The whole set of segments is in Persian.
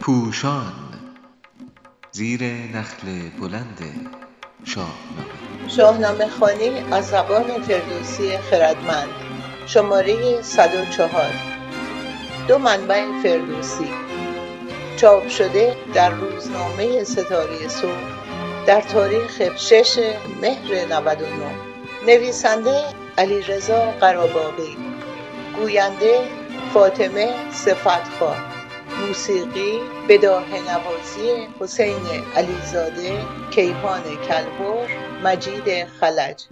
پوشان زیر نخل بلند شاهنامه شاهنامه خوانی از زبان فردوسی خردمند شماره 104 دو منبع فردوسی. چاپ شده در روزنامه ستاره صبح در تاریخ 6 مهر 99 نویسنده علیرضا قراباقی. گوینده فاطمه صفتخواه. موسیقی بداهه نوازی حسین علیزاده کیهان کلهر مجید خلج.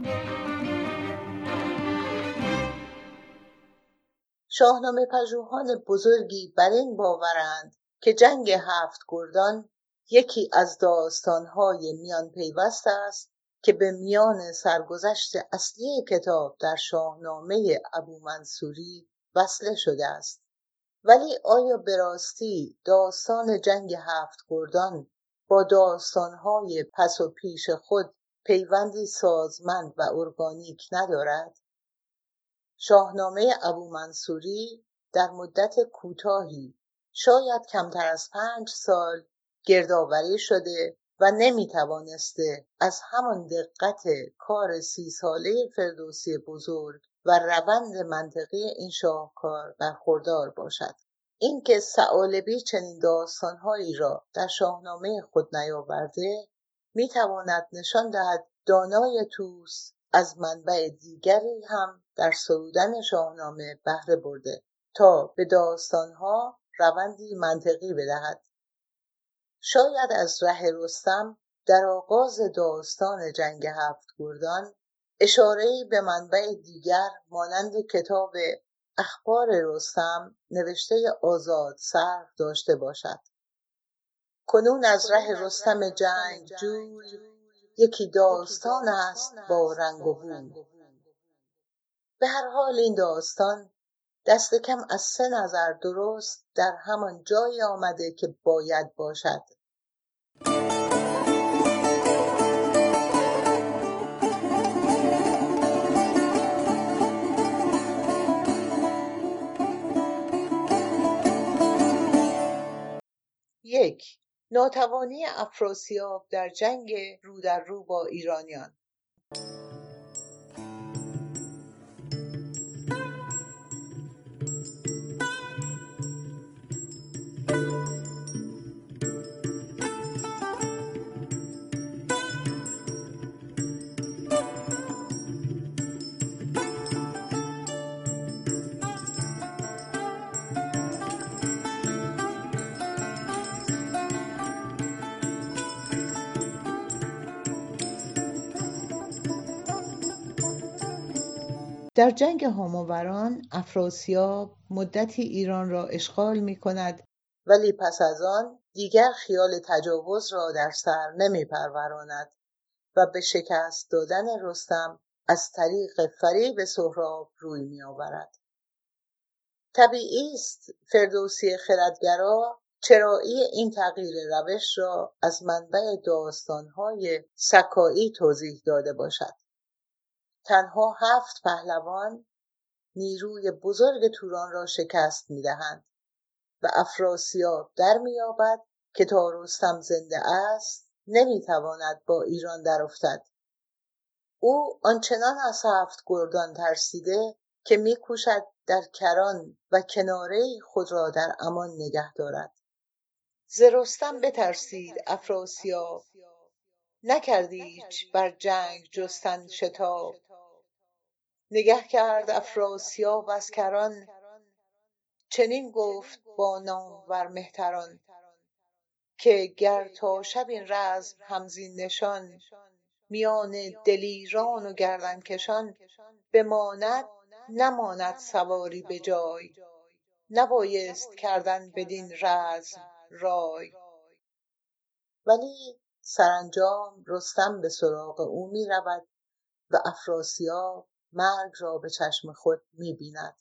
شاهنامه پژوهان بزرگی بر این باورند که جنگ هفت گردان یکی از داستانهای میان پیوست است که به میان سرگذشت اصلی کتاب در شاهنامه ابو منصوری وصله شده است. ولی آیا به راستی داستان جنگ هفت گردان با داستانهای پس و پیش خود پیوندی سازمند و ارگانیک ندارد؟ شاهنامه ابو منصوری در مدت کوتاهی شاید کمتر از پنج سال گردآوری شده و نمی‌توانسته از همان دقت کار سی ساله فردوسی بزرگ و روند منطقی این شاهکار برخوردار باشد. اینکه ثعالبی چنین داستانهایی را در شاهنامه خود نیاورده می‌تواند نشان دهد دانای توس از منبع دیگری هم در سرودن شاهنامه بهره برده تا به داستانها روندی منطقی بدهد. شاید از ره رستم در آغاز داستان جنگ هفت گردان اشارهای به منبع دیگر مانند کتاب اخبار رستم نوشته آزاد سر داشته باشد. کنون از ره رستم جنگجوی یکی داستان است با رنگ و بوی به هر حال این داستان دست کم از سه نظر درست در همان جایی آمده که باید باشد. یک ناتوانی افراسیاب در جنگ رو در رو با ایرانیان. در جنگ هاماوران افراسیاب مدتی ایران را اشغال می کند ولی پس از آن دیگر خیال تجاوز را در سر نمی پروراند و به شکست دادن رستم از طریق فریب سهراب روی می آورد. طبیعی است فردوسی خردگرا چرایی این تغییر روش را از منبع داستانهای سکایی توضیح داده باشد. تنها هفت پهلوان نیروی بزرگ توران را شکست می‌دهند و افراسیاب در مییابد که تا رستم زنده است نمی‌تواند با ایران درافتد. او آنچنان از هفت گردان ترسیده که میکوشد در کران و کناره خود را در امان نگه دارد. ز رستم بترسید افراسیاب. نکردیچ هیچ بر جنگ جستن شتاب. نگه کرد افراسیاب از کران چنین گفت با نامور مهتران که گر تا شب این رزم همزین نشان میان دلیران و گردنکشان بماند نماند سواری به جای نبایست کردن بدین رزم رای. ولی سرانجام رستم به سراغ او می رود و افراسیاب مرگ را به چشم خود می بیند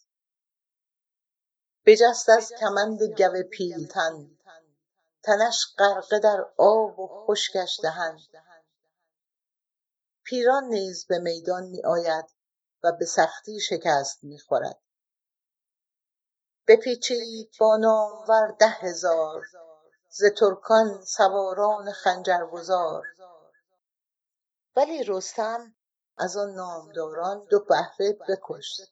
بجست از کمند گو پیلتن. تنش غرقه در آب و خشکش دهن. پیران نیز به میدان می آید و به سختی شکست می خورد بپیچید با نامور ده هزار ز ترکان سواران خنجرگزار ولی رستم از آن نامداران دو بهره بکشت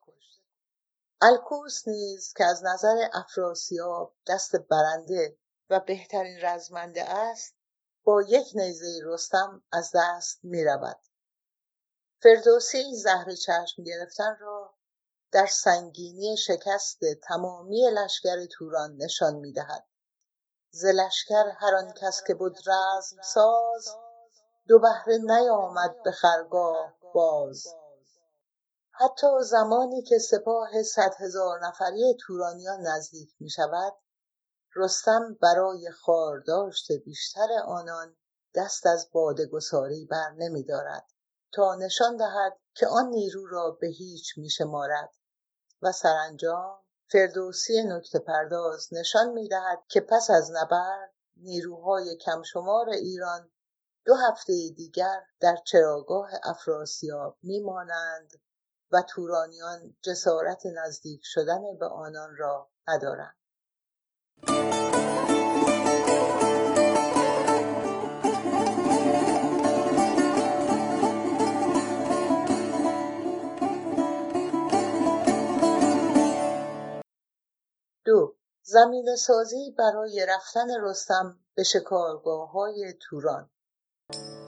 الکوس نیز که از نظر افراسیاب دست برنده و بهترین رزمنده است با یک نیزه رستم از دست می رود. فردوسی زهر چشم گرفتن را در سنگینی شکست تمامی لشکر توران نشان می دهد. ز لشکر هر آن کس که بود رزم ساز دو بهره نیامد به خرگاه باز. حتی زمانی که سپاه صد هزار نفری تورانیان نزدیک می شود رستم برای خارداشت بیشتر آنان دست از گساری بر نمی دارد تا نشان دهد که آن نیرو را به هیچ می شمارد و سرانجام فردوسی نکته پرداز نشان می دهد که پس از نبرد نیروهای کمشمار ایران دو هفته دیگر در چراگاه افراسیاب میمانند و تورانیان جسارت نزدیک شدن به آنان را ندارند. دو زمین سازی برای رفتن رستم به شکارگاه های توران. you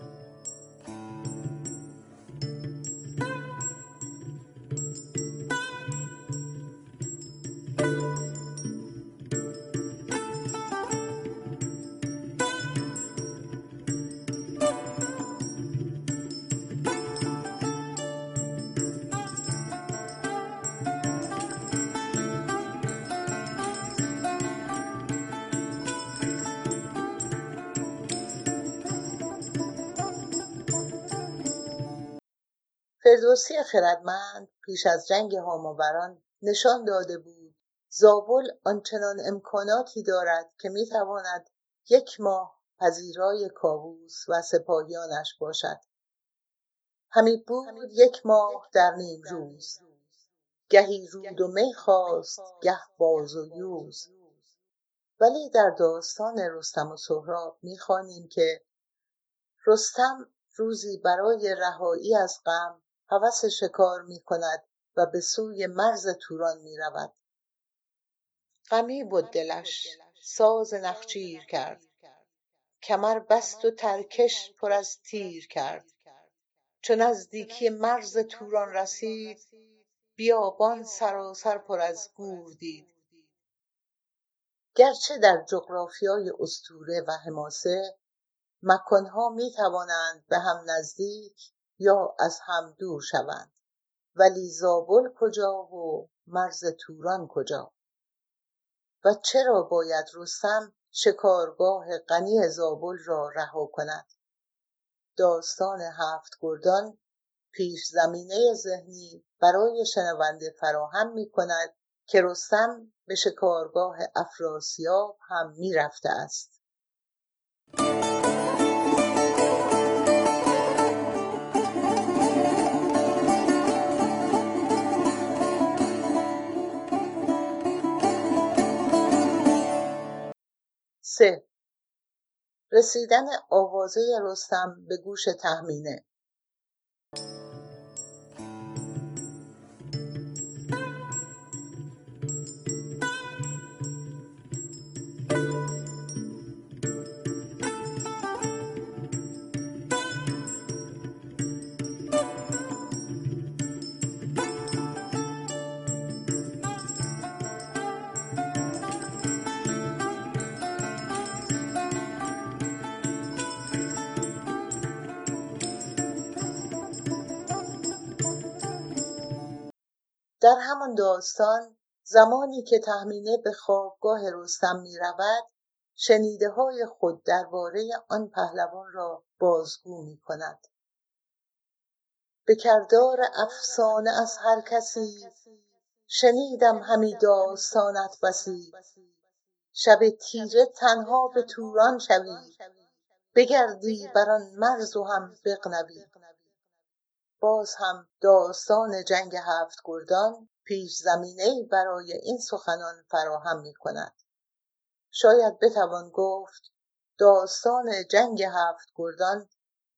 فردوسی خردمند پیش از جنگ هاماوران نشان داده بود. زابل آنچنان امکاناتی دارد که می‌تواند یک ماه پذیرای کاووس و سپاهیانش باشد. همی بود یک ماه در نیم روز. گهی رود و می خواست گه باز و یوز. ولی در داستان رستم و سهراب می‌خوانیم که رستم روزی برای رهایی از غم هوس شکار می کند و به سوی مرز توران می رود. غمی بود دلش ساز نخچیر کرد. کمر بست و ترکش پر از تیر کرد. چو نزدیکی مرز توران رسید بیابان سراسر پر از گور دید. گرچه در جغرافیای استوره و حماسه مکانها می توانند به هم نزدیک یا از هم دور شوند. ولی زابل کجا و مرز توران کجا؟ و چرا باید رستم شکارگاه غنی زابل را رها کند؟ داستان هفت گردان پیش زمینه ذهنی برای شنونده فراهم می کند که رستم به شکارگاه افراسیاب هم می رفته است. سه. رسیدن آوازه رستم به گوش تهمینه. در همان داستان زمانی که تهمینه به خوابگاه رستم می رود شنیده های خود درباره آن پهلوان را بازگو می کند. به کردار افسانه از هر کسی شنیدم همی داستانت بسی شب تیره تنها به توران شوی بگردی بر آن مرز و هم بغنوی باز هم داستان جنگ هفت گردان پیش زمینه برای این سخنان فراهم می کند. شاید بتوان گفت داستان جنگ هفت گردان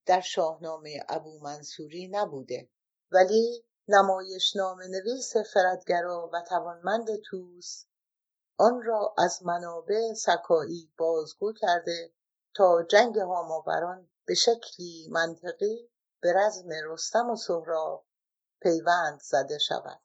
در شاهنامه ابو منصوری نبوده ولی نمایشنامه نویس خردگرا و توانمند توس آن را از منابع سکایی بازگو کرده تا جنگ هاماوران به شکلی منطقی به رزم رستم و سهراب پیوند زده شود.